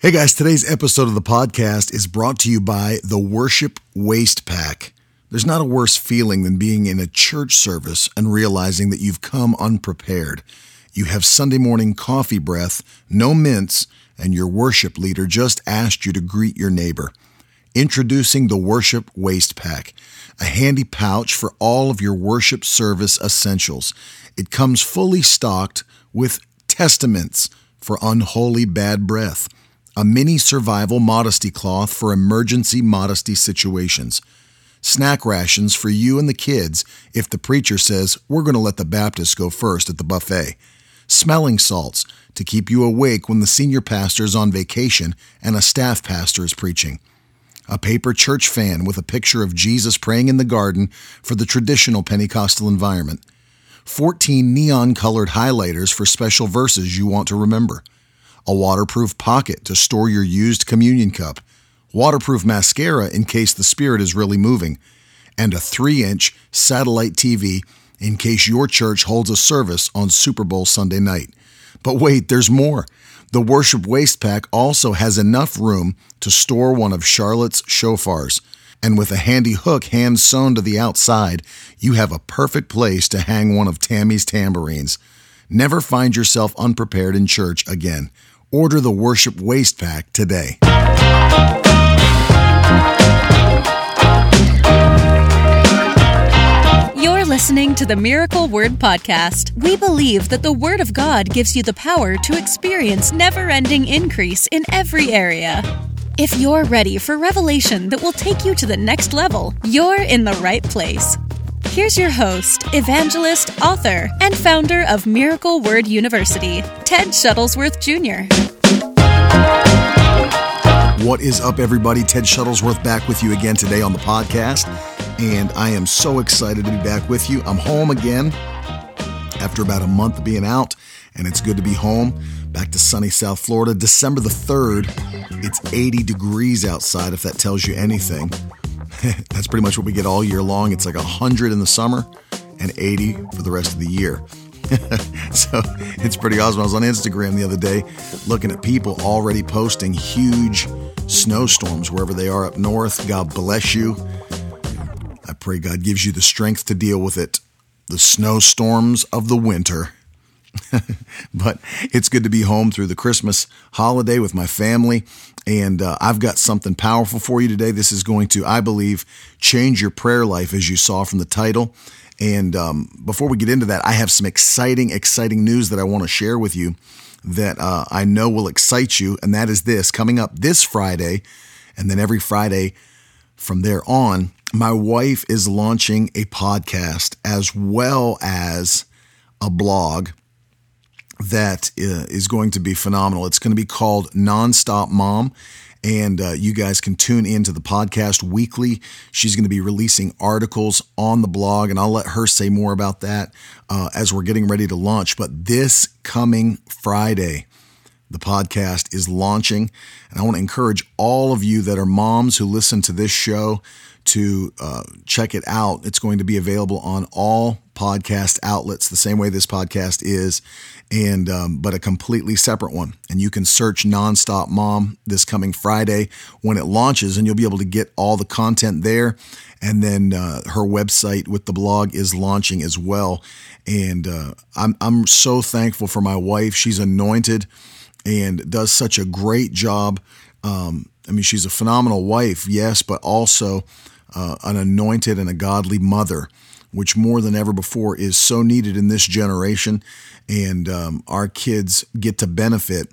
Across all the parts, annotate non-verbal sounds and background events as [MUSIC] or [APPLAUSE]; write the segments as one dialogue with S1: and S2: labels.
S1: Hey guys, today's episode of the podcast is brought to you by the Worship Waist Pack. There's not a worse feeling than being in a church service and realizing that you've come unprepared. You have Sunday morning coffee breath, no mints, and your worship leader just asked you to greet your neighbor. Introducing the Worship Waist Pack, a handy pouch for all of your worship service essentials. It comes fully stocked with testaments for unholy bad breath a mini survival modesty cloth for emergency modesty situations, snack rations for you and the kids if the preacher says, We're going to let the Baptists go first at the buffet, smelling salts to keep you awake when the senior pastor is on vacation and a staff pastor is preaching, a paper church fan with a picture of Jesus praying in the garden for the traditional Pentecostal environment, 14 neon colored highlighters for special verses you want to remember a waterproof pocket to store your used communion cup, waterproof mascara in case the spirit is really moving, and a 3 inch satellite TV in case your church holds a service on Super Bowl Sunday night. But wait, there's more. The Worship Waist Pack also has enough room to store one of Charlotte's shofars. And with a handy hook hand sewn to the outside, you have a perfect place to hang one of Tammy's tambourines. Never find yourself unprepared in church again. Order the Worship Waist Pack today.
S2: You're listening to the Miracle Word Podcast. We believe that the Word of God gives you the power to experience never ending increase in every area. If you're ready for revelation that will take you to the next level, you're in the right place. Here's your host, evangelist, author, and founder of Miracle Word University, Ted Shuttlesworth Jr.
S1: What is up, everybody? Ted Shuttlesworth back with you again today on the podcast, and I am so excited to be back with you. I'm home again after about a month being out, and it's good to be home. Back to sunny South Florida. December the 3rd, it's 80 degrees outside, if that tells you anything. [LAUGHS] That's pretty much what we get all year long. It's like 100 in the summer and 80 for the rest of the year. [LAUGHS] so it's pretty awesome. I was on Instagram the other day looking at people already posting huge snowstorms wherever they are up north. God bless you. I pray God gives you the strength to deal with it. The snowstorms of the winter. [LAUGHS] but it's good to be home through the Christmas holiday with my family. And uh, I've got something powerful for you today. This is going to, I believe, change your prayer life, as you saw from the title. And um, before we get into that, I have some exciting, exciting news that I want to share with you that uh, I know will excite you. And that is this coming up this Friday, and then every Friday from there on, my wife is launching a podcast as well as a blog that uh, is going to be phenomenal. It's going to be called Nonstop Mom. And uh, you guys can tune into the podcast weekly. She's going to be releasing articles on the blog, and I'll let her say more about that uh, as we're getting ready to launch. But this coming Friday, the podcast is launching. And I want to encourage all of you that are moms who listen to this show to uh, check it out. It's going to be available on all podcast outlets, the same way this podcast is, and um, but a completely separate one. And you can search Nonstop Mom this coming Friday when it launches, and you'll be able to get all the content there. And then uh, her website with the blog is launching as well. And uh, I'm I'm so thankful for my wife. She's anointed and does such a great job. Um, I mean, she's a phenomenal wife, yes, but also uh, an anointed and a godly mother, which more than ever before is so needed in this generation. And um, our kids get to benefit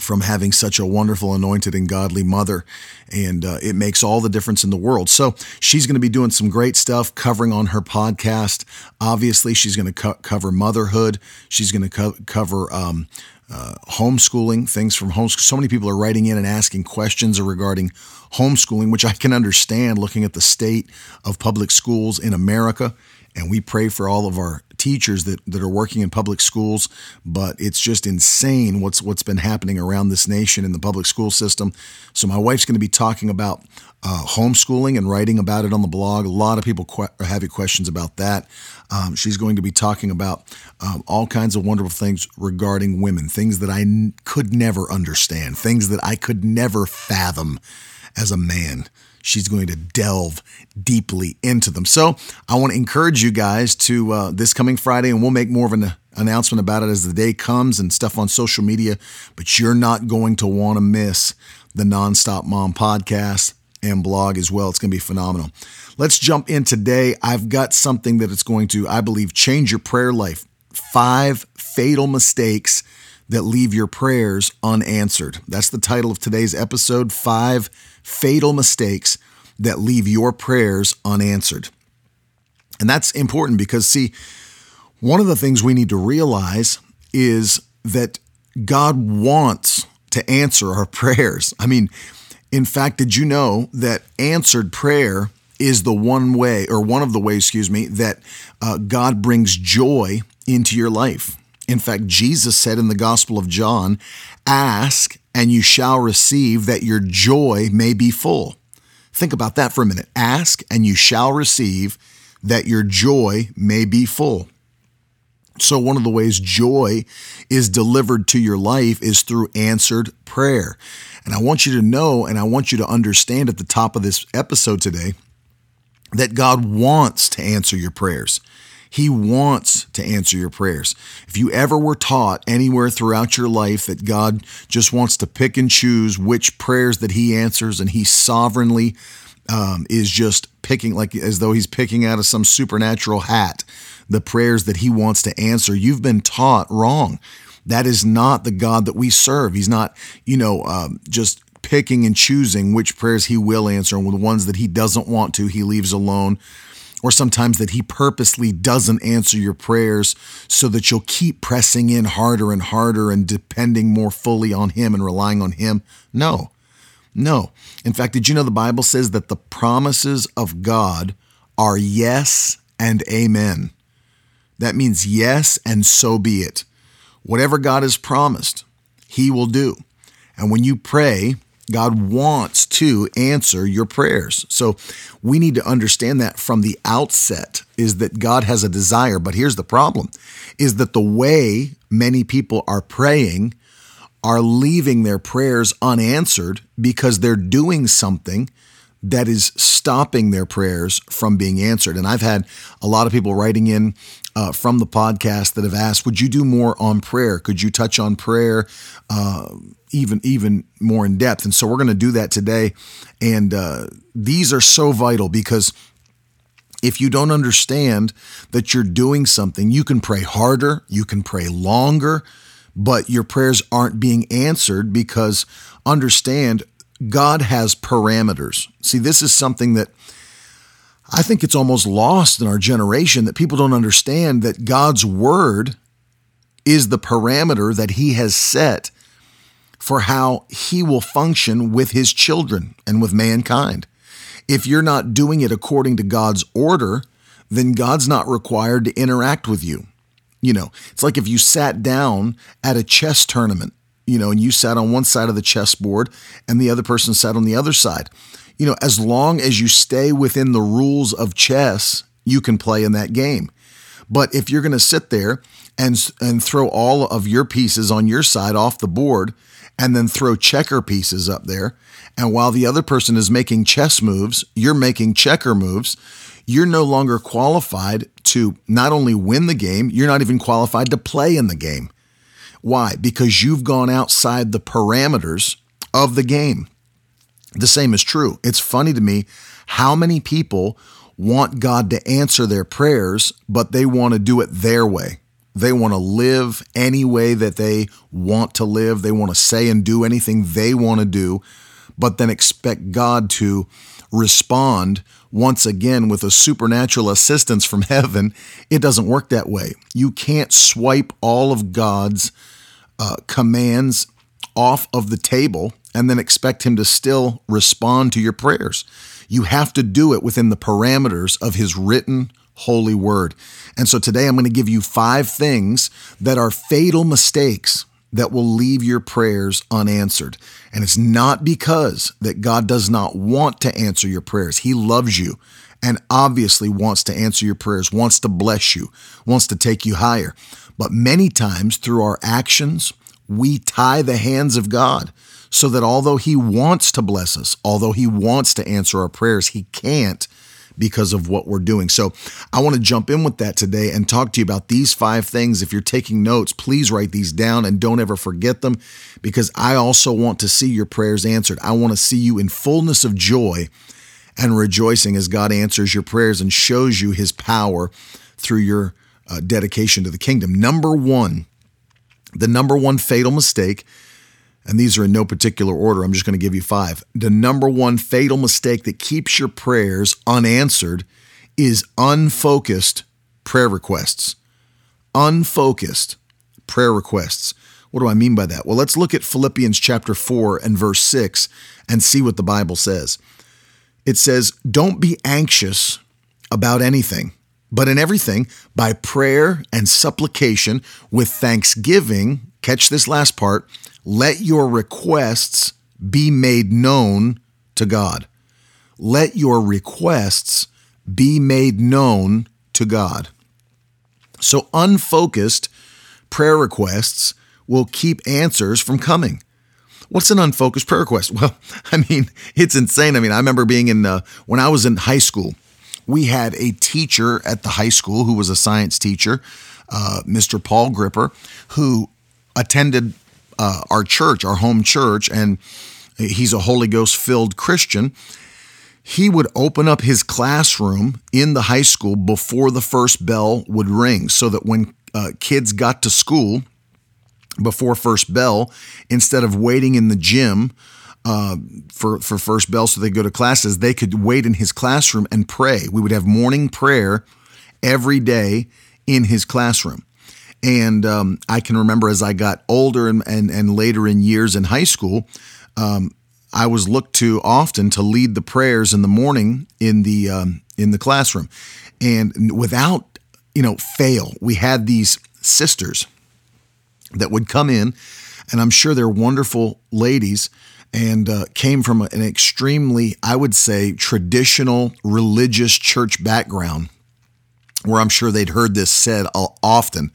S1: from having such a wonderful, anointed, and godly mother. And uh, it makes all the difference in the world. So she's going to be doing some great stuff covering on her podcast. Obviously, she's going to co- cover motherhood. She's going to co- cover um, uh, homeschooling, things from homeschool. So many people are writing in and asking questions regarding homeschooling, which I can understand looking at the state of public schools in America. And we pray for all of our teachers that, that are working in public schools, but it's just insane what's what's been happening around this nation in the public school system. So my wife's going to be talking about uh, homeschooling and writing about it on the blog. A lot of people que- are having questions about that. Um, she's going to be talking about um, all kinds of wonderful things regarding women, things that I n- could never understand, things that I could never fathom as a man she's going to delve deeply into them. So I want to encourage you guys to uh, this coming Friday, and we'll make more of an announcement about it as the day comes and stuff on social media. But you're not going to want to miss the Nonstop Mom podcast and blog as well. It's going to be phenomenal. Let's jump in today. I've got something that it's going to, I believe, change your prayer life. Five fatal mistakes that leave your prayers unanswered. That's the title of today's episode Five Fatal Mistakes That Leave Your Prayers Unanswered. And that's important because, see, one of the things we need to realize is that God wants to answer our [LAUGHS] prayers. I mean, in fact, did you know that answered prayer is the one way, or one of the ways, excuse me, that uh, God brings joy into your life? In fact, Jesus said in the Gospel of John, Ask and you shall receive that your joy may be full. Think about that for a minute. Ask and you shall receive that your joy may be full. So, one of the ways joy is delivered to your life is through answered prayer. And I want you to know and I want you to understand at the top of this episode today that God wants to answer your prayers. He wants to answer your prayers. If you ever were taught anywhere throughout your life that God just wants to pick and choose which prayers that He answers and He sovereignly um, is just picking, like as though He's picking out of some supernatural hat the prayers that He wants to answer, you've been taught wrong. That is not the God that we serve. He's not, you know, um, just picking and choosing which prayers he will answer and the ones that he doesn't want to, he leaves alone or sometimes that He purposely doesn't answer your prayers so that you'll keep pressing in harder and harder and depending more fully on Him and relying on Him. No, no. In fact, did you know the Bible says that the promises of God are yes and amen? That means yes, and so be it. Whatever God has promised, He will do. And when you pray, God wants to answer your prayers. So we need to understand that from the outset is that God has a desire. But here's the problem is that the way many people are praying are leaving their prayers unanswered because they're doing something that is stopping their prayers from being answered. And I've had a lot of people writing in uh, from the podcast that have asked, "Would you do more on prayer? Could you touch on prayer uh, even even more in depth?" And so we're going to do that today. And uh, these are so vital because if you don't understand that you're doing something, you can pray harder, you can pray longer, but your prayers aren't being answered because understand God has parameters. See, this is something that I think it's almost lost in our generation that people don't understand that God's word is the parameter that he has set for how he will function with his children and with mankind. If you're not doing it according to God's order, then God's not required to interact with you. You know, it's like if you sat down at a chess tournament you know, and you sat on one side of the chessboard and the other person sat on the other side. You know, as long as you stay within the rules of chess, you can play in that game. But if you're going to sit there and and throw all of your pieces on your side off the board and then throw checker pieces up there, and while the other person is making chess moves, you're making checker moves, you're no longer qualified to not only win the game, you're not even qualified to play in the game. Why? Because you've gone outside the parameters of the game. The same is true. It's funny to me how many people want God to answer their prayers, but they want to do it their way. They want to live any way that they want to live. They want to say and do anything they want to do, but then expect God to respond once again with a supernatural assistance from [LAUGHS] heaven. It doesn't work that way. You can't swipe all of God's uh, commands off of the table and then expect Him to still respond to your prayers. You have to do it within the parameters of His written, holy word. And so today I'm going to give you five things that are fatal mistakes that will leave your prayers unanswered. And it's not because that God does not want to answer your prayers. He loves you and obviously wants to answer your prayers, wants to bless you, wants to take you higher. But many times through our actions, we tie the hands of God so that although He wants to bless us, although He wants to answer our prayers, He can't because of what we're doing. So I want to jump in with that today and talk to you about these five things. If you're taking notes, please write these down and don't ever forget them because I also want to see your prayers answered. I want to see you in fullness of joy and rejoicing as God answers your prayers and shows you his power through your uh, dedication to the kingdom. Number one, the number one fatal mistake and these are in no particular order. I'm just going to give you five. The number one fatal mistake that keeps your prayers unanswered is unfocused prayer requests. Unfocused prayer requests. What do I mean by that? Well, let's look at Philippians chapter 4 and verse 6 and see what the Bible says. It says, Don't be anxious about anything, but in everything, by prayer and supplication with thanksgiving, catch this last part, let your requests be made known to God. Let your requests be made known to God. So, unfocused prayer requests will keep answers from coming. What's an unfocused prayer request? [LAUGHS] Well, I mean, it's insane. I mean, I remember being in, uh, when I was in high school, we had a teacher at the high school who was a science teacher, uh, Mr. Paul Gripper, who attended uh, our church, our home church, and he's a Holy Ghost filled Christian. He would open up his classroom in the high school before the first bell would ring so that when uh, kids got to school before first bell, instead of waiting in the gym uh, for, for first bell so they go to classes, they could wait in his classroom and pray. We would have morning prayer every day in his classroom. And um, I can remember as I got older and, and, and later in years in high school, um, I was looked to often to lead the prayers in the morning in the um, in the classroom, and without you know fail, we had these sisters that would come in, and I'm sure they're wonderful ladies, and uh, came from an extremely, I would say, traditional religious church background, where I'm sure they'd heard this said often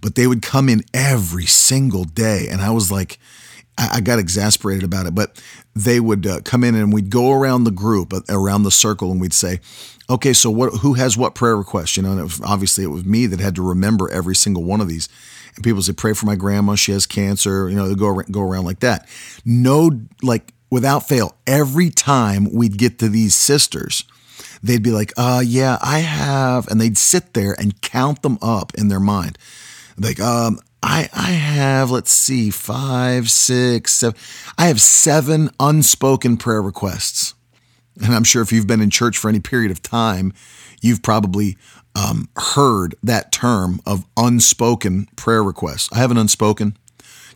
S1: but they would come in every single day. And I was like, I got exasperated about it, but they would uh, come in and we'd go around the group, uh, around the circle, and we'd say, "Okay, so what? Who has what prayer request?" You know, and it was, obviously it was me that had to remember every single one of these. And people say, "Pray for my grandma; she has cancer." You know, they go go around like that. No, like without fail, every time we'd get to these sisters, they'd be like, "Uh, yeah, I have," and they'd sit there and count them up in their mind. Like, um, I I have let's see, five, six, seven. I have seven unspoken prayer requests, and I'm sure if you've been in church for any period of time, you've probably um, heard that term of unspoken prayer requests. I have an unspoken.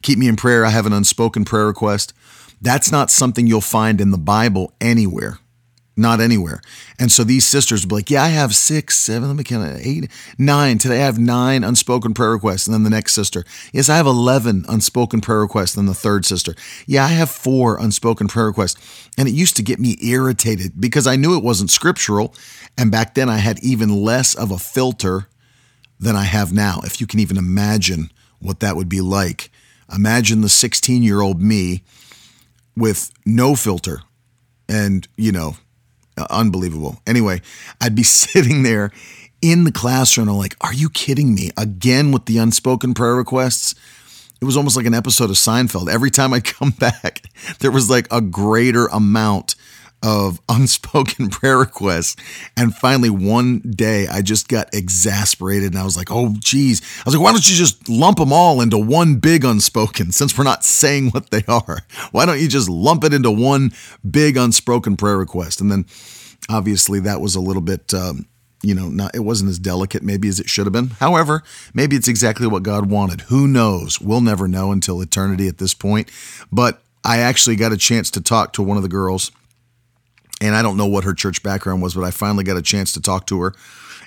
S1: Keep me in prayer. I have an unspoken prayer request. That's not something you'll find in the Bible anywhere not anywhere. And so these sisters would be like, Yeah, I have six, seven, let me count eight, nine. Today I have nine unspoken prayer requests. And then the next sister, Yes, I have 11 unspoken prayer requests. And then the third sister, Yeah, I have four unspoken prayer requests. And it used to get me irritated because I knew it wasn't scriptural. And back then I had even less of a filter than I have now. If you can even imagine what that would be like. Imagine the 16 year old me with no filter and, you know, Uh, unbelievable. Anyway, I'd be [LAUGHS] sitting there in the classroom. I'm like, are you kidding me? Again with the unspoken prayer requests. It was almost like an episode of Seinfeld. Every time I'd [LAUGHS] come back, there was like a greater amount of [LAUGHS] unspoken prayer requests. And finally, one day I just got exasperated and I was like, oh, geez. I was like, why don't you just lump them all into one big unspoken since we're not saying what they are? [LAUGHS] Why don't you just lump it into one big unspoken prayer request? And then obviously that was a little bit. Um, you know, not it wasn't as delicate maybe as it should have been. However, maybe it's exactly what God wanted. Who knows? We'll never know until eternity at this point. But I actually got a chance to talk to one of the girls and I don't know what her church background was, but I finally got a chance to talk to her.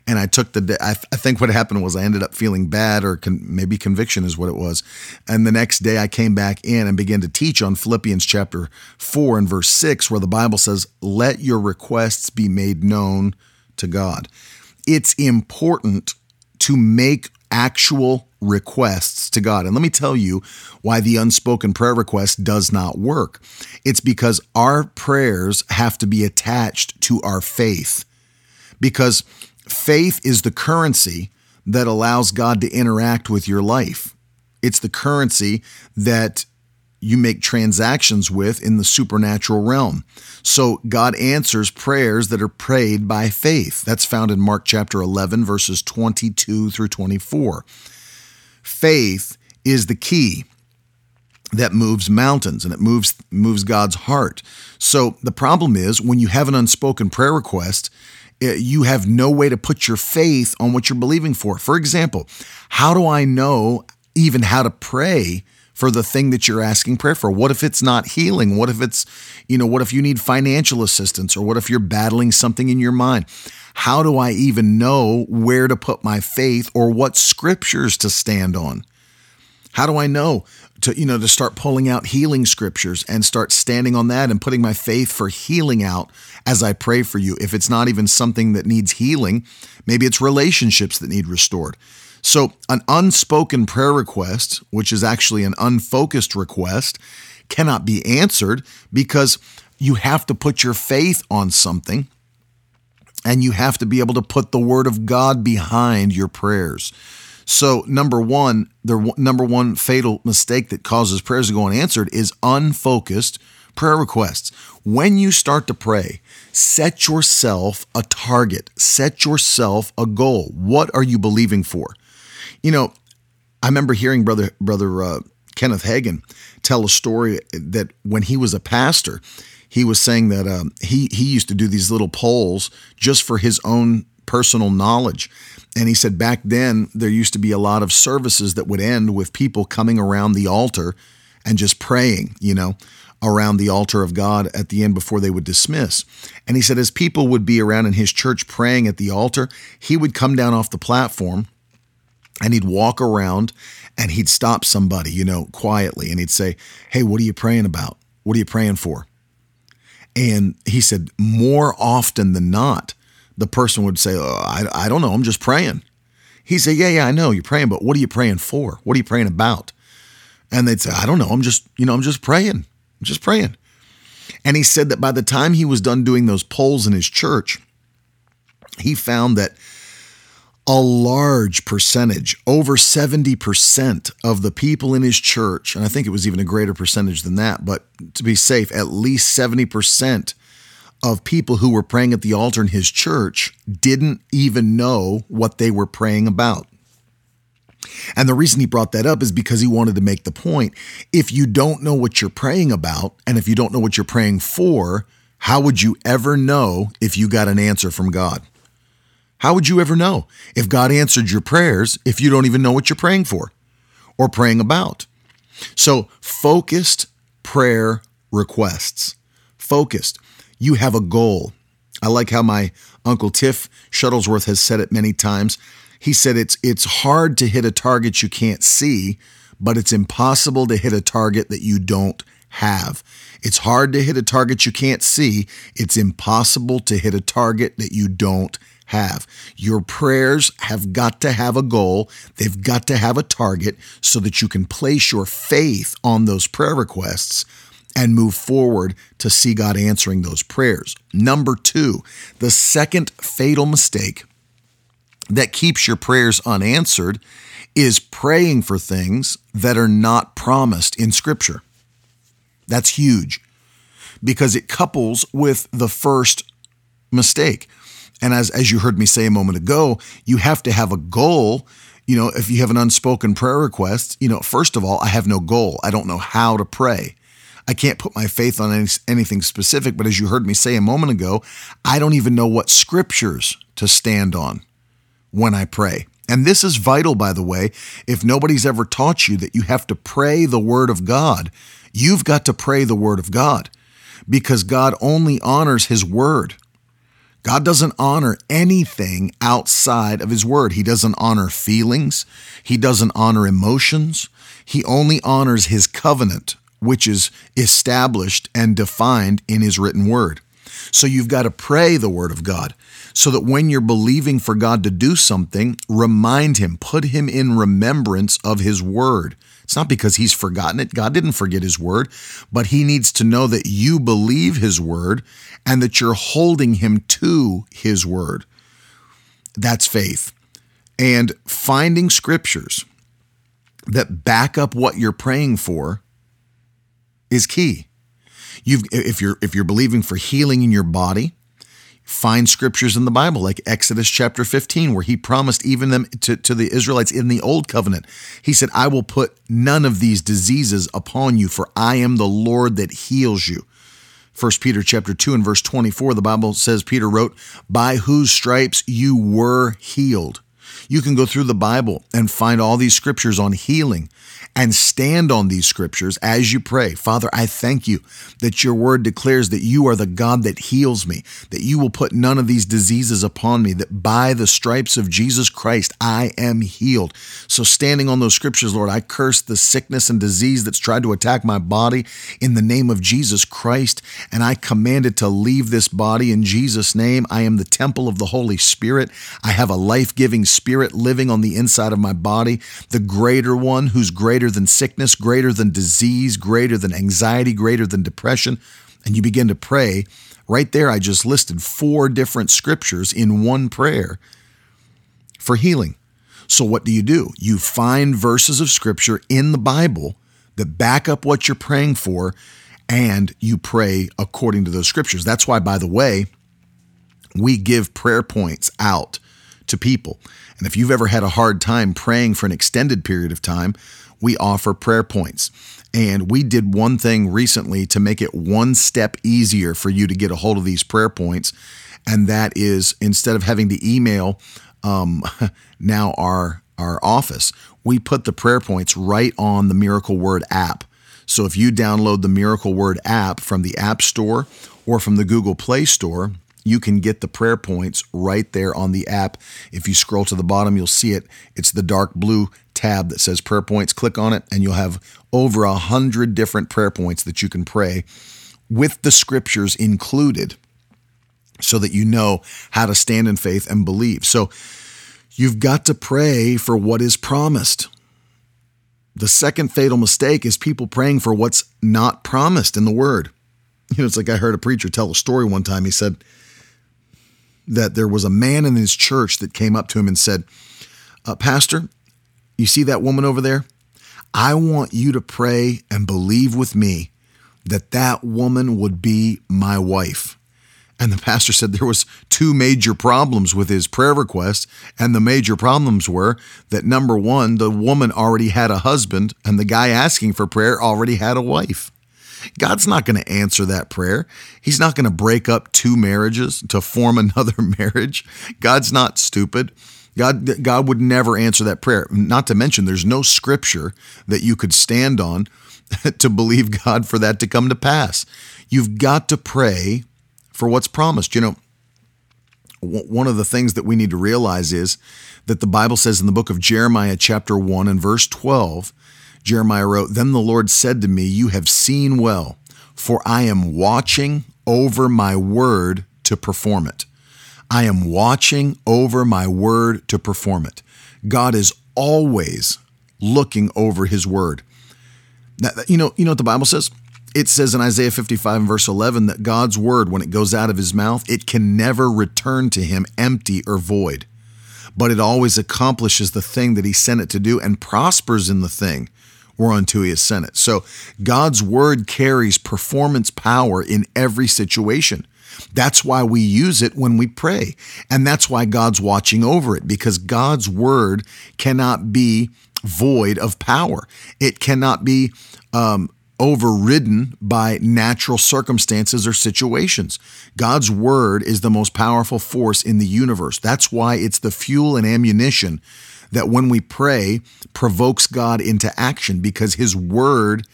S1: and I took the day. I, I think what happened was I ended up feeling bad, or con- maybe conviction is what it was. And the next day I came back in and began to teach on Philippians chapter four and verse six, where the Bible says, "Let your requests be made known to God." It's important to make actual requests to God. And let me tell you why the unspoken prayer request does not work. It's because our prayers have to be attached to our faith. Because faith is the currency that allows God to interact with your life. It's the currency that you make transactions with in the supernatural realm. So God answers prayers that are prayed by faith. That's found in Mark chapter 11, verses 22 through 24. Faith is the key that moves mountains and it moves moves God's heart. So the problem is when you have an unspoken prayer request, eh, you have no way to put your faith on what you're believing for. For example, how do I know even how to pray for the thing that you're asking prayer for? What if it's not healing? What if it's, you know, what if you need financial assistance or what if you're battling something in your mind? How do I even know where to put my faith or what scriptures to stand on? How do I know to you know to start pulling out healing scriptures and start standing on that and putting my faith for healing out as I pray for you? If it's not even something that needs healing, maybe it's relationships that need restored. So, an unspoken prayer request, which is actually an unfocused request, cannot be answered because you have to put your faith on something and you have to be able to put the word of God behind your prayers. So, number one, the number one fatal mistake that causes prayers to go unanswered is unfocused prayer requests. When you start to pray, set yourself a target, set yourself a goal. What are you believing for? You know, I remember hearing brother brother uh, Kenneth Hagin tell a story that when he was a pastor, he was saying that um, he he used to do these little polls just for his own personal knowledge. And he said back then there used to be a lot of services that would end with people coming around the altar and just praying, you know, around the altar of God at the end before they would dismiss. And he said as people would be around in his church praying at the altar, he would come down off the platform and he'd walk around and he'd stop somebody, you know, quietly and he'd say, Hey, what are you praying about? What are you praying for? And he said, more often than not, the person would say, oh, I, I don't know, I'm just praying. He said, Yeah, yeah, I know you're praying, but what are you praying for? What are you praying about? And they'd say, I don't know, I'm just, you know, I'm just praying. I'm just praying. And he said that by the time he was done doing those polls in his church, he found that a large percentage, over 70% of the people in his church, and I think it was even a greater percentage than that, but to be safe, at least 70% of people who were praying at the altar in his church didn't even know what they were praying about. And the reason he brought that up is because he wanted to make the point if you don't know what you're praying about, and if you don't know what you're praying for, how would you ever know if you got an answer from God? How would you ever know if God answered your prayers if you don't even know what you're praying for or praying about? So, focused prayer requests. Focused. You have a goal. I like how my uncle Tiff Shuttlesworth has said it many times. He said it's it's hard to hit a target you can't see, but it's impossible to hit a target that you don't have. It's hard to hit a target you can't see. It's impossible to hit a target that you don't have. Your prayers have got to have a goal, they've got to have a target so that you can place your faith on those prayer requests and move forward to see God answering those prayers. Number two, the second fatal mistake that keeps your prayers unanswered is praying for things that are not promised in Scripture. That's huge because it couples with the first mistake. And as, as you heard me say a moment ago, you have to have a goal. You know, if you have an unspoken prayer request, you know, first of all, I have no goal. I don't know how to pray. I can't put my faith on any, anything specific, but as you heard me say a moment ago, I don't even know what scriptures to stand on when I pray. And this is vital, by the way. If nobody's ever taught you that you have to pray the word of God, you've got to pray the word of God because God only honors his word. God doesn't honor anything outside of His Word. He doesn't honor feelings, He doesn't honor emotions. He only honors His covenant, which is established and defined in His written Word. So you've got to pray the Word of God so that when you're believing for God to do something, remind Him, put Him in remembrance of His Word. It's not because he's forgotten it. God didn't forget his word, but he needs to know that you believe his word and that you're holding him to his word. That's faith. And finding scriptures that back up what you're praying for is key. You've if you're if you're believing for healing in your body, find scriptures in the Bible, like Exodus chapter 15, where he promised even them to, to the Israelites in the old covenant. He said, I will put none of these diseases upon you, for I am the Lord that heals you. 1 Peter chapter 2 and verse 24, the Bible says Peter wrote, By whose stripes you were healed. You can go through the Bible and find all these scriptures on healing and stand on these scriptures as you pray. Father, I thank you that your word declares that you are the God that heals me, that you will put none of these diseases upon me, that by the stripes of Jesus Christ, I am healed. So, standing on those scriptures, Lord, I curse the sickness and disease that's tried to attack my body in the name of Jesus Christ, and I command it to leave this body in Jesus' name. I am the temple of the Holy Spirit. I have a life giving spirit living on the inside of my body, the greater one who's greater than sickness, greater than disease, greater than anxiety, greater than depression. And you begin to pray. Right there, I just listed four different scriptures in one prayer for healing. So, what do you do? You find verses of scripture in the Bible that back up what you're praying for, and you pray according to those scriptures. That's why, by the way, we give prayer points out to people. And if you've ever had a hard time praying for an extended period of time, we offer prayer points. And we did one thing recently to make it one step easier for you to get a hold of these prayer points. And that is instead of having to email um, [LAUGHS] now our, our office, we put the prayer points right on the Miracle Word app. So if you download the Miracle Word app from the App Store or from the Google Play Store, you can get the prayer points right there on the app. If you scroll to the bottom, you'll see it. It's the dark blue tab that says prayer points. Click on it, and you'll have over a hundred different prayer points that you can pray with the scriptures included so that you know how to stand in faith and believe. So you've got to pray for what is promised. The second fatal mistake is people praying for what's not promised in the word. You know, it's like I heard a preacher tell a story one time. He said that there was a man in his church that came up to him and said, uh, Pastor, you see that woman over there? I want you to pray and believe with me that that woman would be my wife. And the pastor said there was two major problems with his prayer request, and the major problems were that number 1, the woman already had a husband and the guy asking for prayer already had a wife. God's not going to answer that prayer. He's not going to break up two marriages to form [LAUGHS] another marriage. God's not stupid. God, God would never answer that prayer. Not to mention, there's no scripture that you could stand on [LAUGHS] to believe God for that to come to pass. You've got to pray for what's promised. You know, one of the things that we need to realize is that the Bible says in the book of Jeremiah, chapter 1 and verse 12, Jeremiah wrote, Then the Lord said to me, You have seen well, for I am watching over my word to perform it. I am watching over my word to perform it. God is always looking over his word. You know, you know what the Bible says? It says in Isaiah 55 verse 11 that God's word, when it goes out of his mouth, it can never return to him empty or void, but it always accomplishes the thing that he sent it to do and prospers in the thing whereunto he has sent it. So God's word carries performance power in every situation. That's why we use it when we pray. And that's why God's watching over it because God's word cannot be void of power. It cannot be um, overridden by natural circumstances or situations. God's word is the most powerful force in the universe. That's why it's the fuel and ammunition that when we pray provokes God into action because his word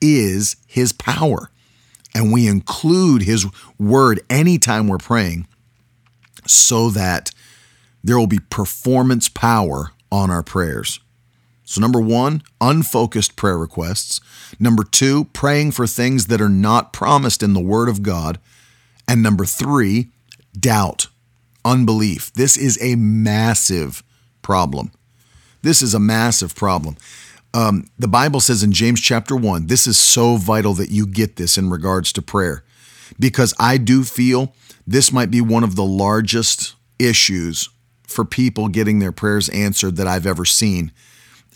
S1: is his power and we include his word anytime we're praying, so that there will be performance power on our prayers. So, number one, unfocused prayer requests. Number two, praying for things that are not promised in the Word of God. And number three, doubt, unbelief. This is a massive problem. This is a massive problem. Um, the Bible says in James chapter 1, this is so vital that you get this in regards to prayer, because I do feel this might be one of the largest issues for people getting their prayers answered that I've ever seen.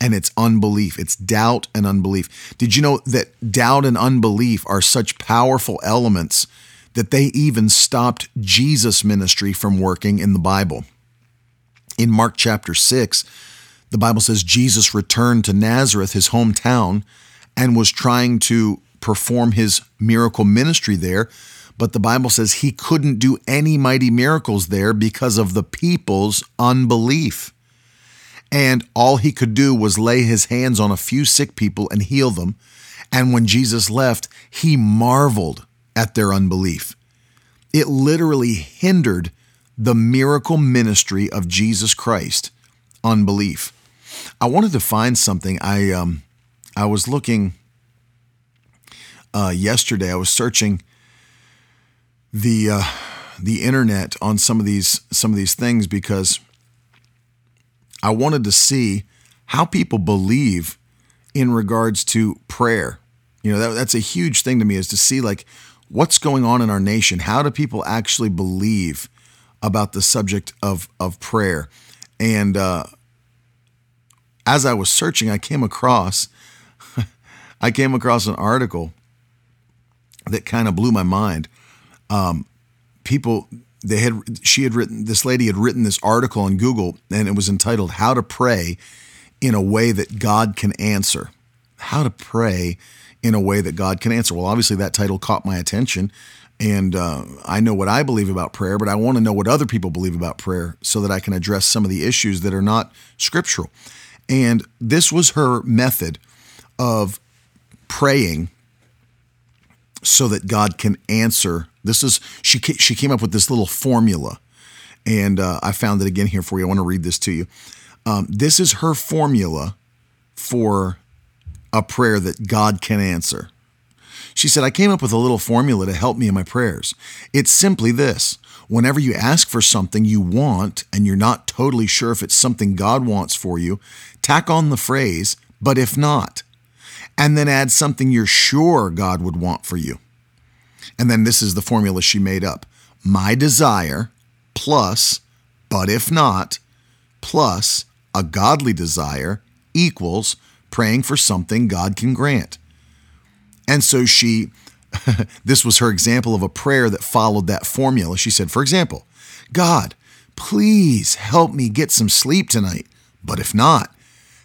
S1: And it's unbelief. It's doubt and unbelief. Did you know that doubt and unbelief are such powerful elements that they even stopped Jesus' ministry from working in the Bible? In Mark chapter 6, the Bible says Jesus returned to Nazareth, his hometown, and was trying to perform his miracle ministry there. But the Bible says he couldn't do any mighty miracles there because of the people's unbelief. And all he could do was lay his hands on a few sick people and heal them. And when Jesus left, he marveled at their unbelief. It literally hindered the miracle ministry of Jesus Christ, unbelief. I wanted to find something. I um, I was looking uh, yesterday. I was searching the uh, the internet on some of these some of these things because I wanted to see how people believe in regards to prayer. You know, that, that's a huge thing to me is to see like what's going on in our nation. How do people actually believe about the subject of of prayer? And uh, as I was searching, I came across [LAUGHS] I came across an article that kind of blew my mind. Um, people they had she had written this lady had written this article on Google and it was entitled How to Pray in a Way That God Can Answer. How to pray in a way that God can answer. Well, obviously that title caught my attention and uh, I know what I believe about prayer, but I want to know what other people believe about prayer so that I can address some of the issues that are not scriptural. And this was her method of praying so that God can answer. This is she she came up with this little formula, and uh, I found it again here for you. I want to read this to you. Um, this is her formula for a prayer that God can answer. She said, I came up with a little formula to help me in my prayers. It's simply this whenever you ask for something you want and you're not totally sure if it's something God wants for you, tack on the phrase, but if not and then add something you're sure God would want for you. And then this is the formula she made up my desire plus, but if not, plus a godly desire equals praying for something God can grant. And so she, [LAUGHS] this was her example of a prayer that followed that formula. She said, for example, God, please help me get some sleep tonight. But if not,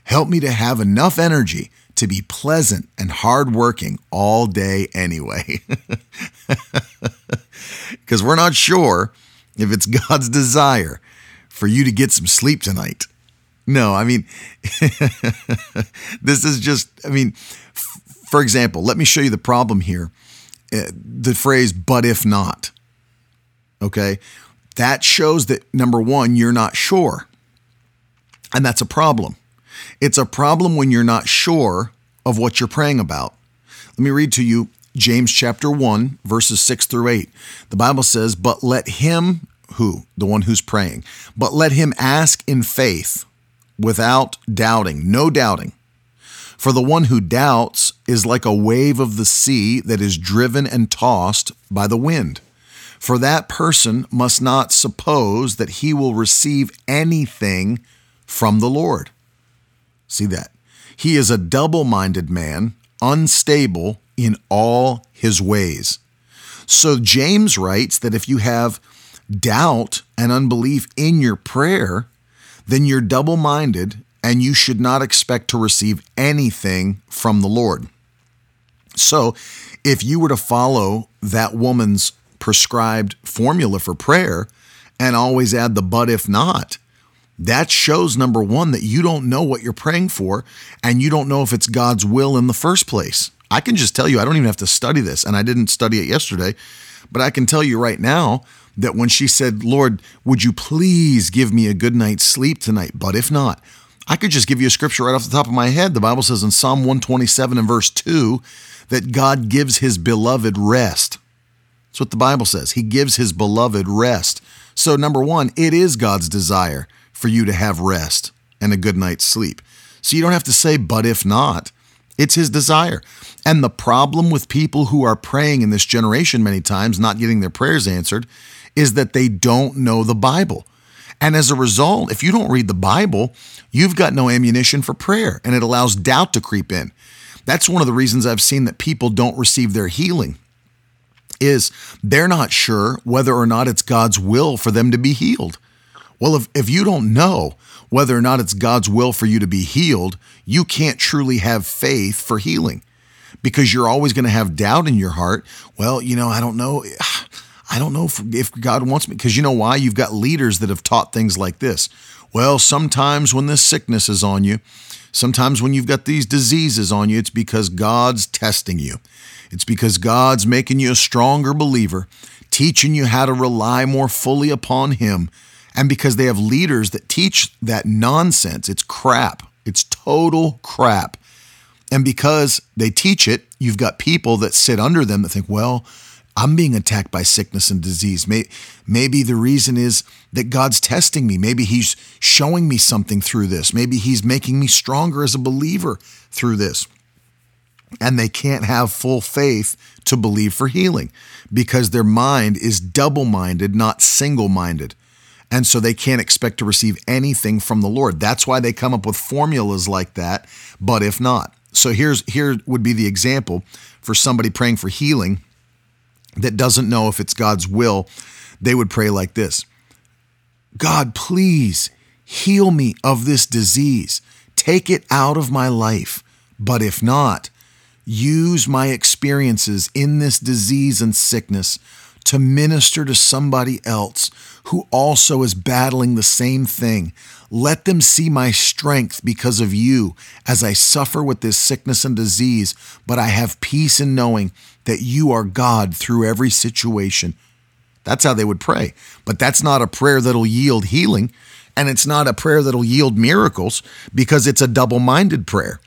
S1: help me to have enough energy to be pleasant and hardworking all day anyway. [LAUGHS] Because we're not sure if it's [LAUGHS] God's desire for you to get some sleep tonight. No, I mean, [LAUGHS] this is just, I mean, f- for example, let me show you the problem here. Uh, the phrase, but if not. Okay. That shows that number one, you're not sure. And that's a problem. It's a problem when you're not sure of what you're praying about. Let me read to you James chapter 1, verses 6 through 8. The Bible says, But let him, who? The one who's praying, but let him ask in faith without doubting, no doubting. For the one who doubts is like a wave of the sea that is driven and tossed by the wind. For that person must not suppose that he will receive anything from the Lord. See that? He is a double minded man, unstable in all his ways. So James writes that if you have doubt and unbelief in your prayer, then you're double minded and you should not expect to receive anything from the Lord. So, if you were to follow that woman's prescribed formula for prayer and always add the but if not, that shows number one that you don't know what you're praying for and you don't know if it's God's will in the first place. I can just tell you, I don't even have to study this, and I didn't study it yesterday, but I can tell you right now that when she said, Lord, would you please give me a good night's sleep tonight? But if not, I could just give you a scripture right off the top of my head. The Bible says in Psalm 127 and verse 2 that God gives his beloved rest. That's what the Bible says. He gives his beloved rest. So, number one, it is God's desire for you to have rest and a good night's sleep. So you don't have to say, but if not. It's his desire. And the problem with people who are praying in this generation many times, not getting their prayers answered, is that they don't know the Bible. And as a result, if you don't read the Bible, you've got no ammunition for prayer and it allows doubt to creep in. That's one of the reasons I've seen that people don't receive their healing is they're not sure whether or not it's God's will for them to be healed. Well, if, if you don't know whether or not it's God's will for you to be healed, you can't truly have faith for healing because you're always going to have doubt in your heart. Well, you know, I don't know. I don't know if, if God wants me because you know why? You've got leaders that have taught things like this. Well, sometimes when this sickness is on you, sometimes when you've got these diseases on you, it's because God's testing you. It's because God's making you a stronger believer, teaching you how to rely more fully upon Him and because they have leaders that teach that nonsense. It's crap. It's total crap. And because they teach it, you've got people that sit under them that think, well, I'm being attacked by sickness and disease. Maybe the reason is that God's testing me. Maybe He's showing me something through this. Maybe He's making me stronger as a believer through this. And they can't have full faith to believe for healing because their mind is double minded, not single minded. And so they can't expect to receive anything from the Lord. That's why they come up with formulas like that, but if not. So here's here would be the example for somebody praying for healing that doesn't know if it's God's will. They would pray like this. God, please heal me of this disease. Take it out of my life. But if not, use my experiences in this disease and sickness to minister to somebody else who also is battling the same thing. Let them see my strength because of you as I suffer with this sickness and disease, but I have peace in knowing that you are God through every situation. That's how they would pray. But that's not a prayer that'll yield healing, and it's not a prayer that'll yield miracles because it's a double minded prayer.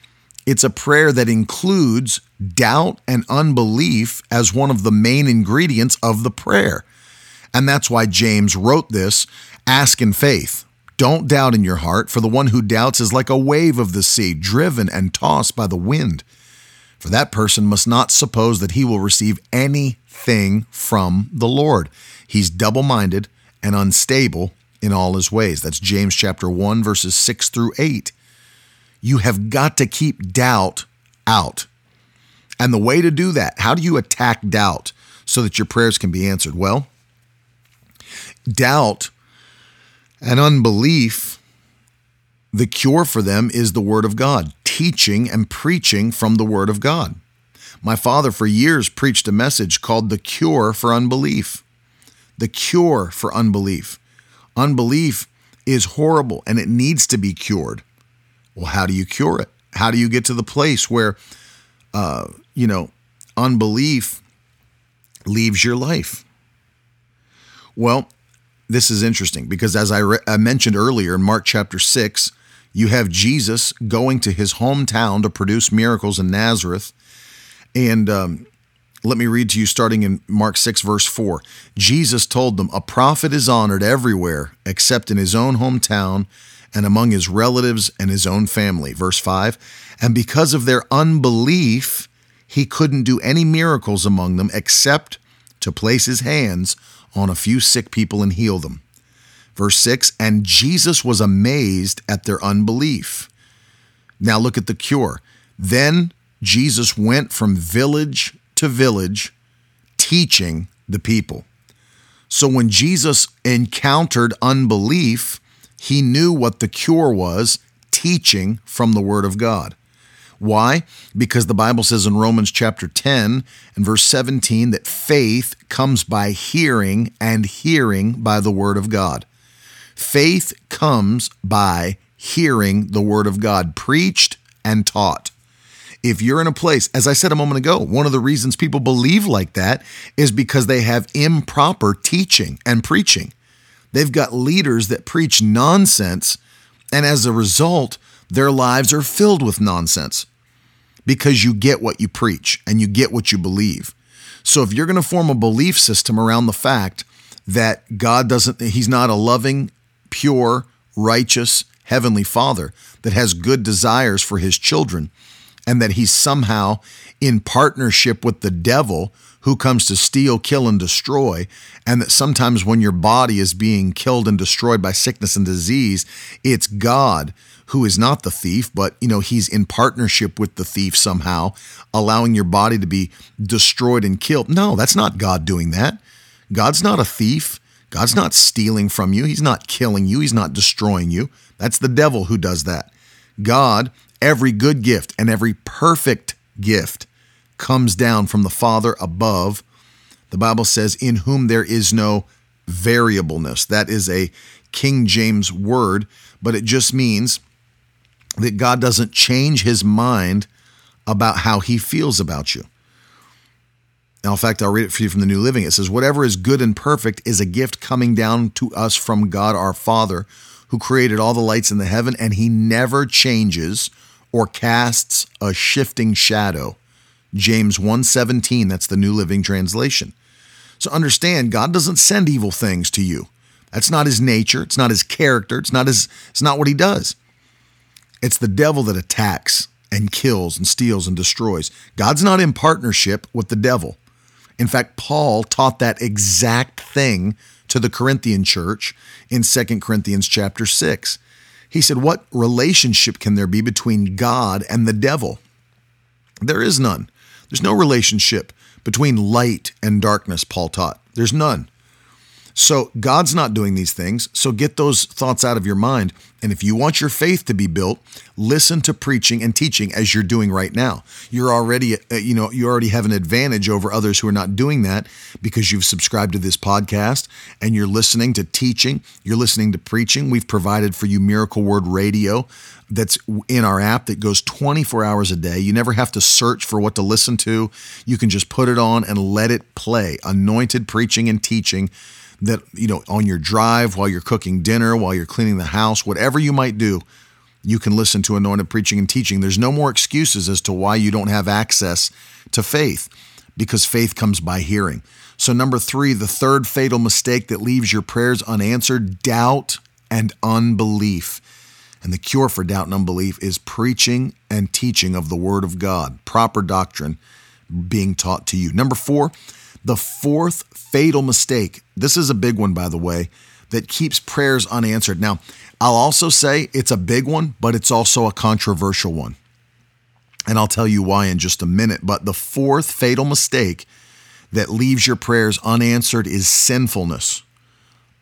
S1: It's a prayer that includes doubt and unbelief as one of the main ingredients of the prayer. And that's why James wrote this ask in faith. Don't doubt in your heart, for the one who doubts is like a wave of the sea, driven and tossed by the wind. For that person must not suppose that he will receive anything from the Lord. He's double minded and unstable in all his ways. That's James chapter 1, verses 6 through 8. You have got to keep doubt out. And the way to do that, how do you attack doubt so that your prayers can be answered? Well, doubt and unbelief, the cure for them is the Word of God, teaching and preaching from the Word of God. My father, for years, preached a message called The Cure for Unbelief. The Cure for Unbelief. Unbelief is horrible and it needs to be cured. Well, how do you cure it? How do you get to the place where, uh, you know, unbelief leaves your life? Well, this is interesting because as I, re- I mentioned earlier in Mark chapter 6, you have Jesus going to his hometown to produce miracles in Nazareth. And um, let me read to you starting in Mark 6, verse 4. Jesus told them, A prophet is honored everywhere except in his own hometown and among his relatives and his own family. Verse 5 And because of their unbelief, he couldn't do any miracles among them except to place his hands on a few sick people and heal them. Verse 6 And Jesus was amazed at their unbelief. Now look at the cure. Then Jesus went from village to village teaching the people. So when Jesus encountered unbelief, he knew what the cure was teaching from the Word of God. Why? Because the Bible says in Romans chapter 10 and verse 17 that faith comes by hearing and hearing by the Word of God. Faith comes by hearing the Word of God preached and taught. If you're in a place, as I said a moment ago, one of the reasons people believe like that is because they have improper teaching and preaching. They've got leaders that preach nonsense, and as a result, their lives are filled with nonsense because you get what you preach and you get what you believe. So if you're going to form a belief system around the fact that God doesn't, He's not a loving, pure, righteous, heavenly Father that has good desires for His children, and that He's somehow in partnership with the devil who comes to steal, kill, and destroy, and that sometimes when your body is being killed and destroyed by sickness and disease, it's God who is not the thief, but you know, he's in partnership with the thief somehow, allowing your body to be destroyed and killed. No, that's not God doing that. God's not a thief. God's not stealing from you. He's not killing you. He's not destroying you. That's the devil who does that. God, every good gift and every perfect gift comes down from the Father above. The Bible says, in whom there is no variableness. That is a King James word, but it just means that God doesn't change his mind about how he feels about you. Now, in fact, I'll read it for you from the New Living. It says, Whatever is good and perfect is a gift coming down to us from God our Father, who created all the lights in the heaven, and he never changes or casts a shifting shadow. James 1:17, that's the New Living Translation. So understand, God doesn't send evil things to you. That's not his nature, it's not his character, it's not his it's not what he does. It's the devil that attacks and kills and steals and destroys. God's not in partnership with the devil. In fact, Paul taught that exact thing to the Corinthian church in 2 Corinthians chapter 6. He said, What relationship can there be between God and the devil? There is none. There's no relationship between light and darkness, Paul taught. There's none. So God's not doing these things. So get those thoughts out of your mind. And if you want your faith to be built, listen to preaching and teaching as you're doing right now. You're already, uh, you know, you already have an advantage over others who are not doing that because you've subscribed to this podcast and you're listening to teaching, you're listening to preaching. We've provided for you Miracle Word Radio that's in our app that goes 24 hours a day. You never have to search for what to listen to. You can just put it on and let it play. Anointed preaching and teaching that, you know, on your drive, while you're cooking dinner, while you're cleaning the house, whatever you might do, you can listen to anointed preaching and teaching. There's no more excuses as to why you don't have access to faith because faith comes by hearing. So, number three, the third fatal mistake that leaves your prayers unanswered doubt and unbelief. And the cure for doubt and unbelief is preaching and teaching of the Word of God, proper doctrine being taught to you. Number four, the fourth fatal mistake, this is a big one, by the way, that keeps prayers unanswered. Now, I'll also say it's a big one, but it's also a controversial one. And I'll tell you why in just a minute. But the fourth fatal mistake that leaves your prayers unanswered is sinfulness,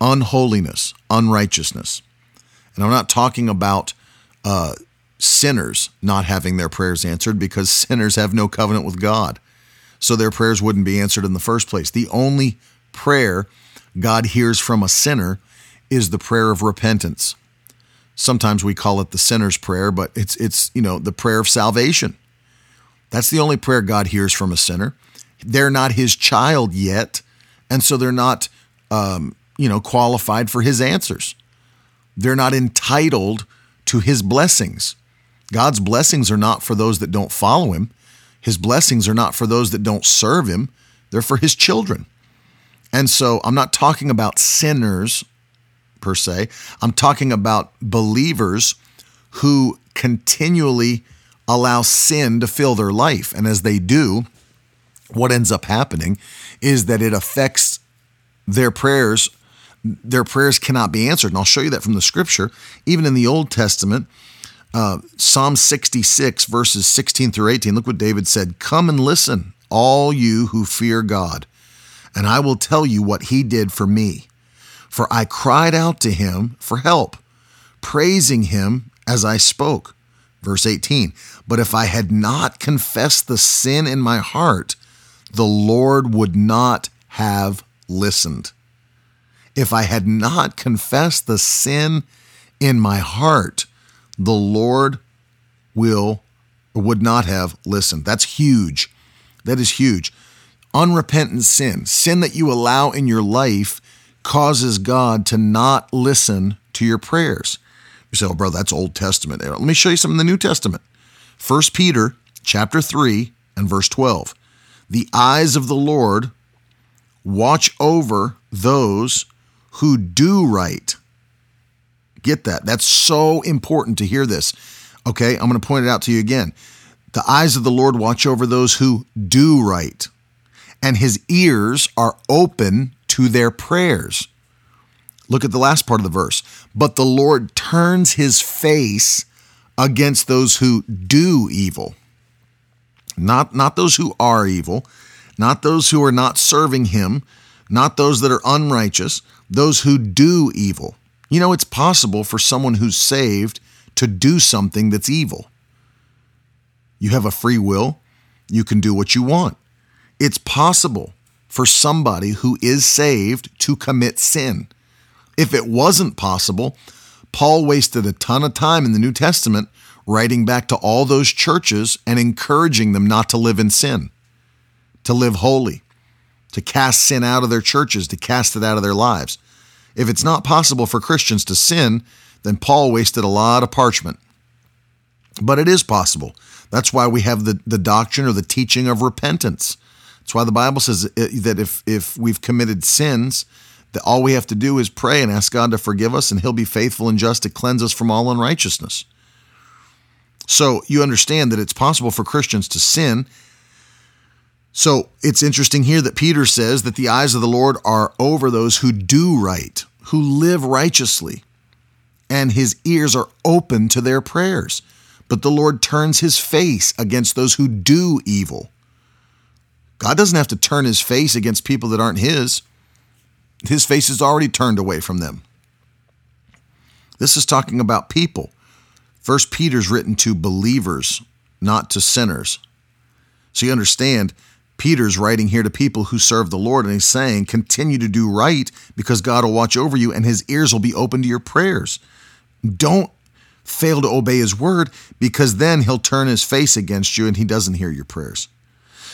S1: unholiness, unrighteousness. And I'm not talking about uh, sinners not having their prayers answered because [LAUGHS] sinners have no covenant with God so their prayers wouldn't be answered in the first place. The only prayer God hears from a sinner is the prayer of repentance. Sometimes we call it the sinner's prayer, but it's it's you know the prayer of salvation. That's the only prayer God hears from a sinner. They're not His child yet, and so they're not um, you know qualified for His answers. They're not entitled to His blessings. God's blessings are not for those that don't follow Him. His blessings are not for those that don't serve him, they're for his children. And so I'm not talking about sinners per se, I'm talking about believers who continually allow sin to fill their life. And as they do, what ends up happening is that it affects their prayers. Their prayers cannot be answered. And I'll show you that from the scripture. Even in the Old Testament, uh, Psalm 66, verses 16 through 18. Look what David said Come and listen, all you who fear God, and I will tell you what he did for me. For I cried out to him for help, praising him as I spoke. Verse 18 But if I had not confessed the sin in my heart, the Lord would not have listened. If I had not confessed the sin in my heart, the Lord will would not have listened. That's huge. That is huge. Unrepentant sin, sin that you allow in your life, causes God to not listen to your prayers. You say, oh, bro, that's Old Testament. Let me show you some in the New Testament. 1 Peter chapter 3 and verse 12. The eyes of the Lord watch over those who do right. Get that. That's so important to hear this. Okay, I'm going to point it out to you again. The eyes of the Lord watch over those who do right, and his ears are open to their prayers. Look at the last part of the verse. But the Lord turns his face against those who do evil. Not, not those who are evil, not those who are not serving him, not those that are unrighteous, those who do evil. You know, it's possible for someone who's saved to do something that's evil. You have a free will, you can do what you want. It's possible for somebody who is saved to commit sin. If it wasn't possible, Paul wasted a ton of time in the New Testament writing back to all those churches and encouraging them not to live in sin, to live holy, to cast sin out of their churches, to cast it out of their lives. If it's not possible for Christians to sin, then Paul wasted a lot of parchment. But it is possible. That's why we have the, the doctrine or the teaching of repentance. That's why the Bible says that if, if we've committed sins, that all we have to do is pray and ask God to forgive us, and He'll be faithful and just to cleanse us from all unrighteousness. So you understand that it's possible for Christians to sin. So it's interesting here that Peter says that the eyes of the Lord are over those who do right, who live righteously, and his ears are open to their prayers. But the Lord turns his face against those who do evil. God doesn't have to turn his face against people that aren't his. His face is already turned away from them. This is talking about people. First Peter's written to believers, not to sinners. So you understand, Peter's writing here to people who serve the Lord, and he's saying, continue to do right because God will watch over you and his ears will be open to your prayers. Don't fail to obey his word because then he'll turn his face against you and he doesn't hear your prayers.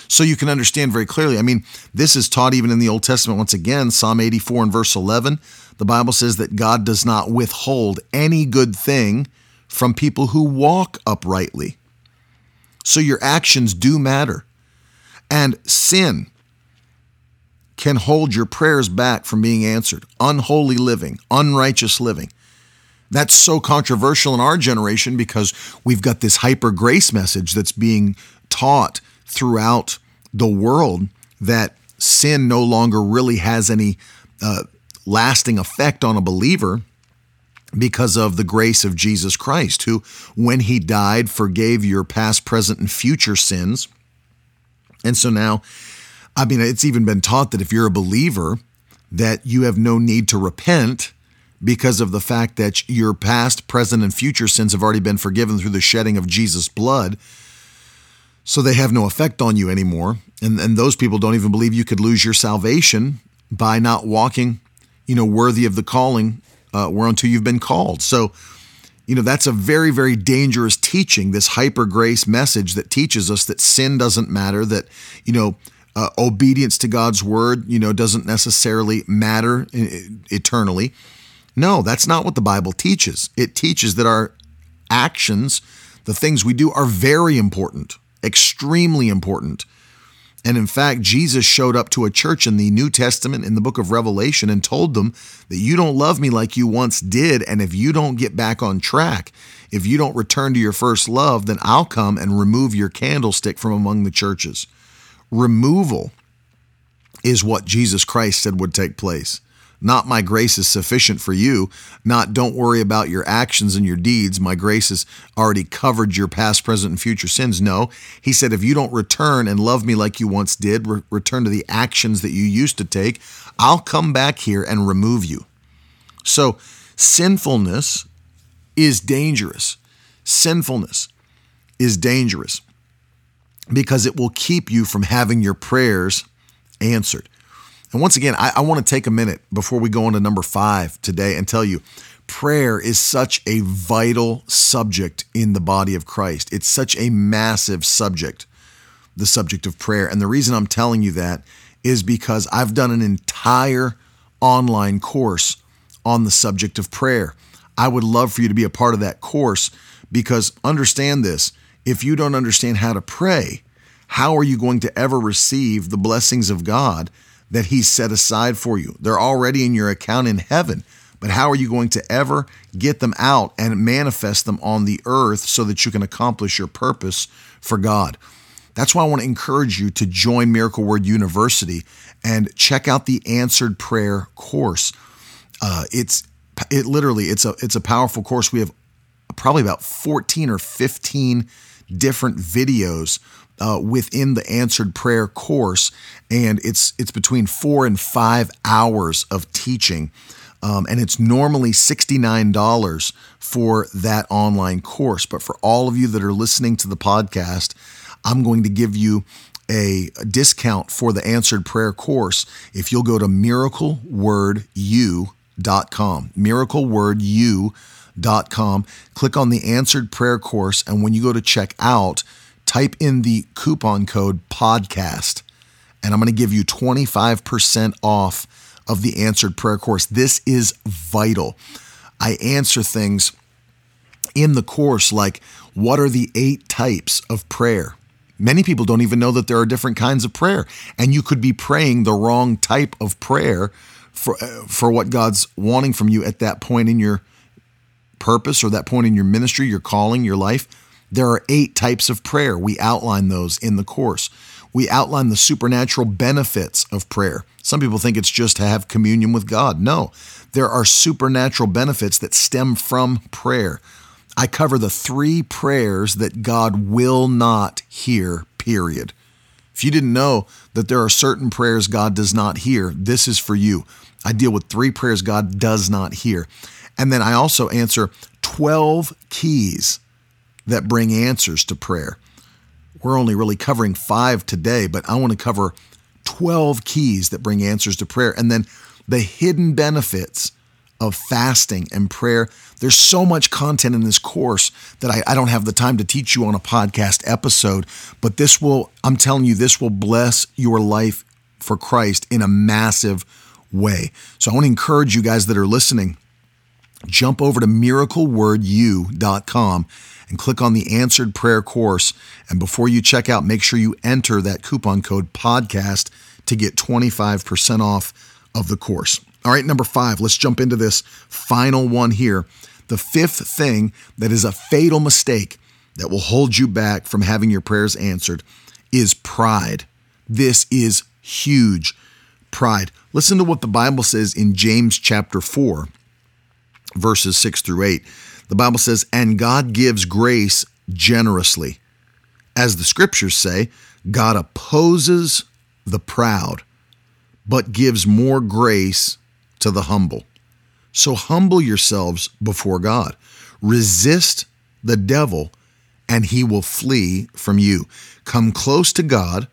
S1: So you can understand very clearly. I mean, this is taught even in the Old Testament. Once again, Psalm 84 and verse 11, the Bible says that God does not withhold any good thing from people who walk uprightly. So your actions do matter. And sin can hold your prayers back from being answered. Unholy living, unrighteous living. That's so controversial in our generation because we've got this hyper grace message that's being taught throughout the world that sin no longer really has any uh, lasting effect on a believer because of the grace of Jesus Christ, who, when he died, forgave your past, present, and future sins. And so now, I mean, it's even been taught that if you're a believer, that you have no need to repent because of the fact that your past, present, and future sins have already been forgiven through the shedding of Jesus' blood. So they have no effect on you anymore. And, and those people don't even believe you could lose your salvation by not walking, you know, worthy of the calling uh, whereunto you've been called. So, you know, that's a very, very dangerous teaching, this hyper grace message that teaches us that sin doesn't matter, that, you know, uh, obedience to God's word, you know, doesn't necessarily matter eternally. No, that's not what the Bible teaches. It teaches that our actions, the things we do, are very important, extremely important. And in fact, Jesus showed up to a church in the New Testament in the book of Revelation and told them that you don't love me like you once did. And if you don't get back on track, if you don't return to your first love, then I'll come and remove your candlestick from among the churches. Removal is what Jesus Christ said would take place. Not my grace is sufficient for you. Not don't worry about your actions and your deeds. My grace has already covered your past, present, and future sins. No, he said, if you don't return and love me like you once did, re- return to the actions that you used to take, I'll come back here and remove you. So, sinfulness is dangerous. Sinfulness is dangerous because it will keep you from having your prayers answered. And once again, I, I want to take a minute before we go on to number five today and tell you prayer is such a vital subject in the body of Christ. It's such a massive subject, the subject of prayer. And the reason I'm telling you that is because I've done an entire online course on the subject of prayer. I would love for you to be a part of that course because understand this if you don't understand how to pray, how are you going to ever receive the blessings of God that He's set aside for you? They're already in your account in heaven. But how are you going to ever get them out and manifest them on the earth so that you can accomplish your purpose for God? That's why I want to encourage you to join Miracle Word University and check out the Answered Prayer course. Uh, it's it literally it's a it's a powerful course. We have probably about 14 or 15 different videos uh, within the answered prayer course, and it's it's between four and five hours of teaching. Um, and it's normally $69 for that online course. But for all of you that are listening to the podcast, I'm going to give you a, a discount for the answered prayer course if you'll go to miraclewordu.com. Miraclewordu.com. Click on the answered prayer course. And when you go to check out, type in the coupon code podcast. And I'm going to give you 25% off of the answered prayer course. This is vital. I answer things in the course like what are the eight types of prayer? Many people don't even know that there are different kinds of prayer, and you could be praying the wrong type of prayer for uh, for what God's wanting from you at that point in your purpose or that point in your ministry, your calling, your life. There are eight types of prayer. We outline those in the course. We outline the supernatural benefits of prayer. Some people think it's just to have communion with God. No, there are supernatural benefits that stem from prayer. I cover the three prayers that God will not hear, period. If you didn't know that there are certain prayers God does not hear, this is for you. I deal with three prayers God does not hear. And then I also answer 12 keys that bring answers to prayer. We're only really covering five today, but I want to cover 12 keys that bring answers to prayer. And then the hidden benefits of fasting and prayer. There's so much content in this course that I, I, don't have the time to teach you on a podcast episode, but this will, I'm telling you, this will bless your life for Christ in a massive way. So I want to encourage you guys that are listening, jump over to miraclewordu.com and click on the answered prayer course. And before you check out, make sure you enter that coupon code podcast to get 25% off of the course. All right, number five, let's jump into this final one here. The fifth thing that is a fatal mistake that will hold you back from having your prayers answered is pride. This is huge. Pride. Listen to what the Bible says in James chapter 4, verses 6 through 8. The Bible says, And God gives grace generously. As the scriptures say, God opposes the proud, but gives more grace to the humble. So humble yourselves before God. Resist the devil, and he will flee from you. Come close to God,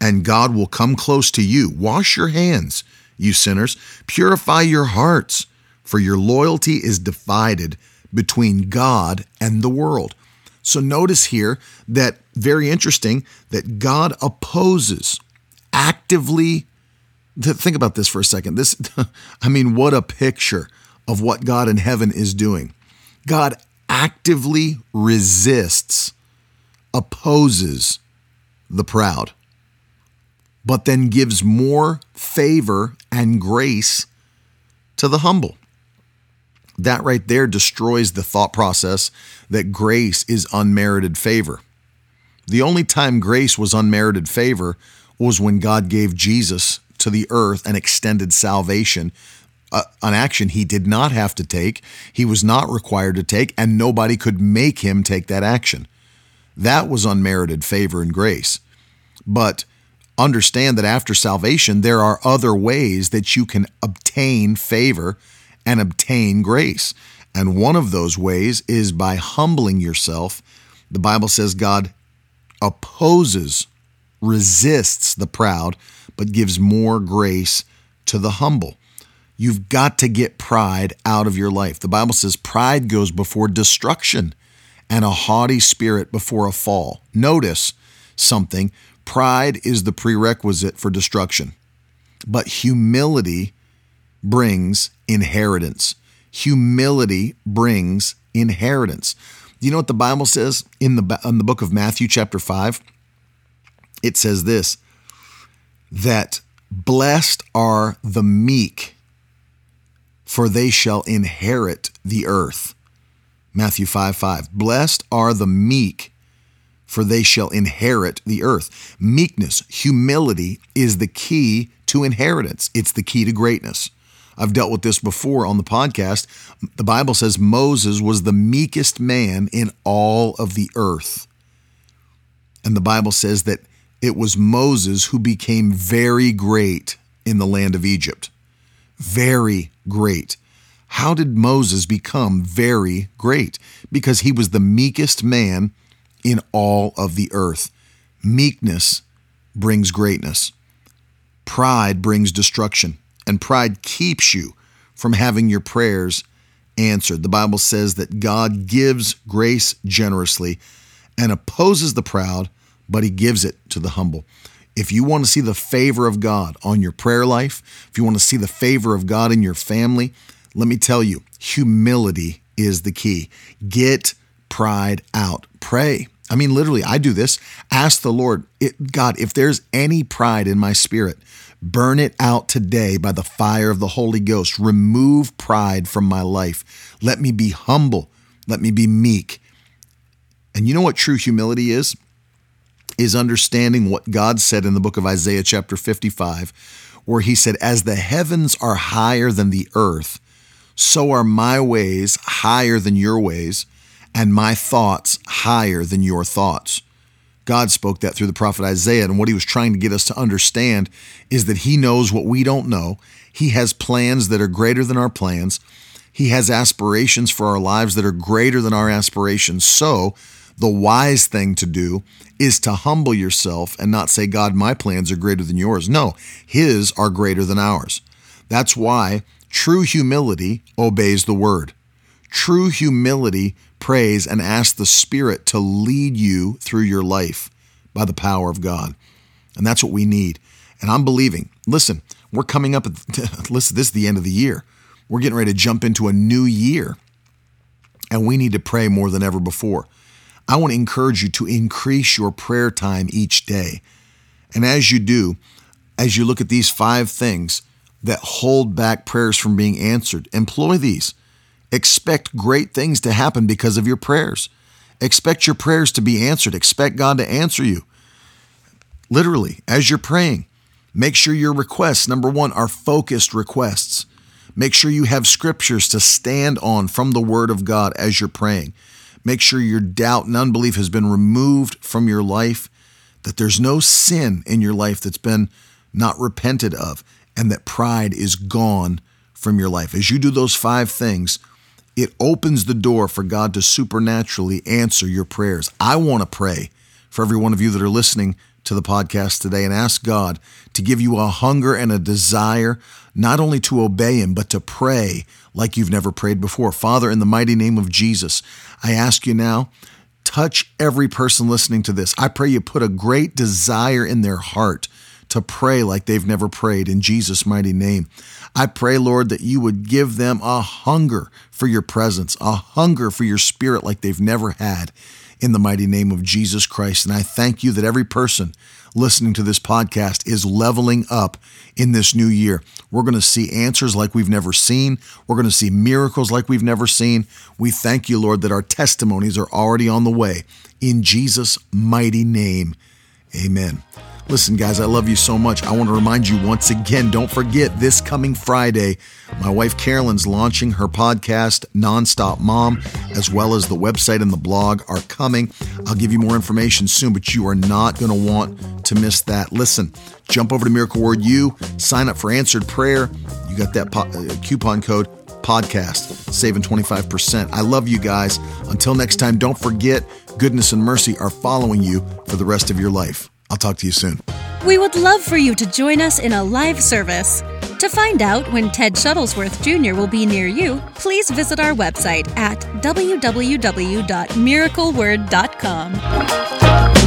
S1: and God will come close to you. Wash your hands, you sinners. Purify your hearts, for your loyalty is divided between God and the world. So notice here that very interesting that God opposes, actively think about this for a second. This, [LAUGHS] I mean, what a picture of what God in heaven is doing. God actively resists, opposes the proud, but then gives more favor and grace to the humble. That right there destroys the thought process that grace is unmerited favor. The only time grace was unmerited favor was when God gave Jesus to the earth and extended salvation, uh, an action he did not have to take, he was not required to take, and nobody could make him take that action. That was unmerited favor and grace. But understand that after salvation, there are other ways that you can obtain favor and obtain grace. And one of those ways is by humbling yourself. The Bible says God opposes, resists the proud, but gives more grace to the humble. You've got to get pride out of your life. The Bible says pride goes before destruction and a haughty spirit before a fall. Notice something pride is the prerequisite for destruction, but humility brings inheritance. Humility brings inheritance. Do you know what the Bible says in the in the book of Matthew chapter 5? It says this that blessed are the meek for they shall inherit the earth. Matthew 5 5. Blessed are the meek, for they shall inherit the earth. Meekness, humility is the key to inheritance, it's the key to greatness. I've dealt with this before on the podcast. The Bible says Moses was the meekest man in all of the earth. And the Bible says that it was Moses who became very great in the land of Egypt. Very great. How did Moses become very great? Because he was the meekest man in all of the earth. Meekness brings greatness. Pride brings destruction and pride keeps you from having your prayers answered. The Bible says that God gives grace generously and opposes the proud, but he gives it to the humble. If you want to see the favor of God on your prayer life, if you want to see the favor of God in your family, let me tell you, humility is the key. Get pride out. Pray. I mean, literally, I do this. Ask the Lord, God, if there's any pride in my spirit, Burn it out today by the fire of the Holy Ghost. Remove pride from my life. Let me be humble. Let me be meek. And you know what true humility is? Is understanding what God said in the book of Isaiah, chapter 55, where he said, As the heavens are higher than the earth, so are my ways higher than your ways, and my thoughts higher than your thoughts. God spoke that through the prophet Isaiah. And what he was trying to get us to understand is that he knows what we don't know. He has plans that are greater than our plans. He has aspirations for our lives that are greater than our aspirations. So, the wise thing to do is to humble yourself and not say, God, my plans are greater than yours. No, His are greater than ours. That's why true humility obeys the word. True humility prays and ask the Spirit to lead you through your life by the power of God. And that's what we need. And I'm believing, listen, we're coming up, at, [LAUGHS] listen, this is the end of the year. We're getting ready to jump into a new year. And we need to pray more than ever before. I want to encourage you to increase your prayer time each day. And as you do, as you look at these five things that hold back prayers from being answered, employ these. Expect great things to happen because of your prayers. Expect your prayers to be answered. Expect God to answer you. Literally, as you're praying, make sure your requests, number one, are focused requests. Make sure you have scriptures to stand on from the Word of God as you're praying. Make sure your doubt and unbelief has been removed from your life, that there's no sin in your life that's been not repented of, and that pride is gone from your life. As you do those five things, it opens the door for God to supernaturally answer your prayers. I want to pray for every one of you that are listening to the podcast today and ask God to give you a hunger and a desire not only to obey Him, but to pray like you've never prayed before. Father, in the mighty name of Jesus, I ask you now, touch every person listening to this. I pray you put a great desire in their heart to pray like they've never prayed in Jesus' mighty name. I pray, Lord, that you would give them a hunger for your presence, a hunger for your spirit like they've never had in the mighty name of Jesus Christ. And I thank you that every person listening to this podcast is leveling up in this new year. We're going to see answers like we've never seen. We're going to see miracles like we've never seen. We thank you, Lord, that our testimonies are already on the way. In Jesus' mighty name, amen. Listen, guys, I love you so much. I want to remind you once again don't forget this coming Friday, my wife Carolyn's launching her podcast, Nonstop Mom, as well as the website and the blog are coming. I'll give you more information soon, but you are not going to want to miss that. Listen, jump over to Miracle Word U, sign up for answered prayer. You got that po- uh, coupon code podcast, saving 25%. I love you guys. Until next time, don't forget goodness and mercy are following you for the rest of your life. I'll talk to you soon.
S2: We would love for you to join us in a live service. To find out when Ted Shuttlesworth Jr. will be near you, please visit our website at www.miracleword.com.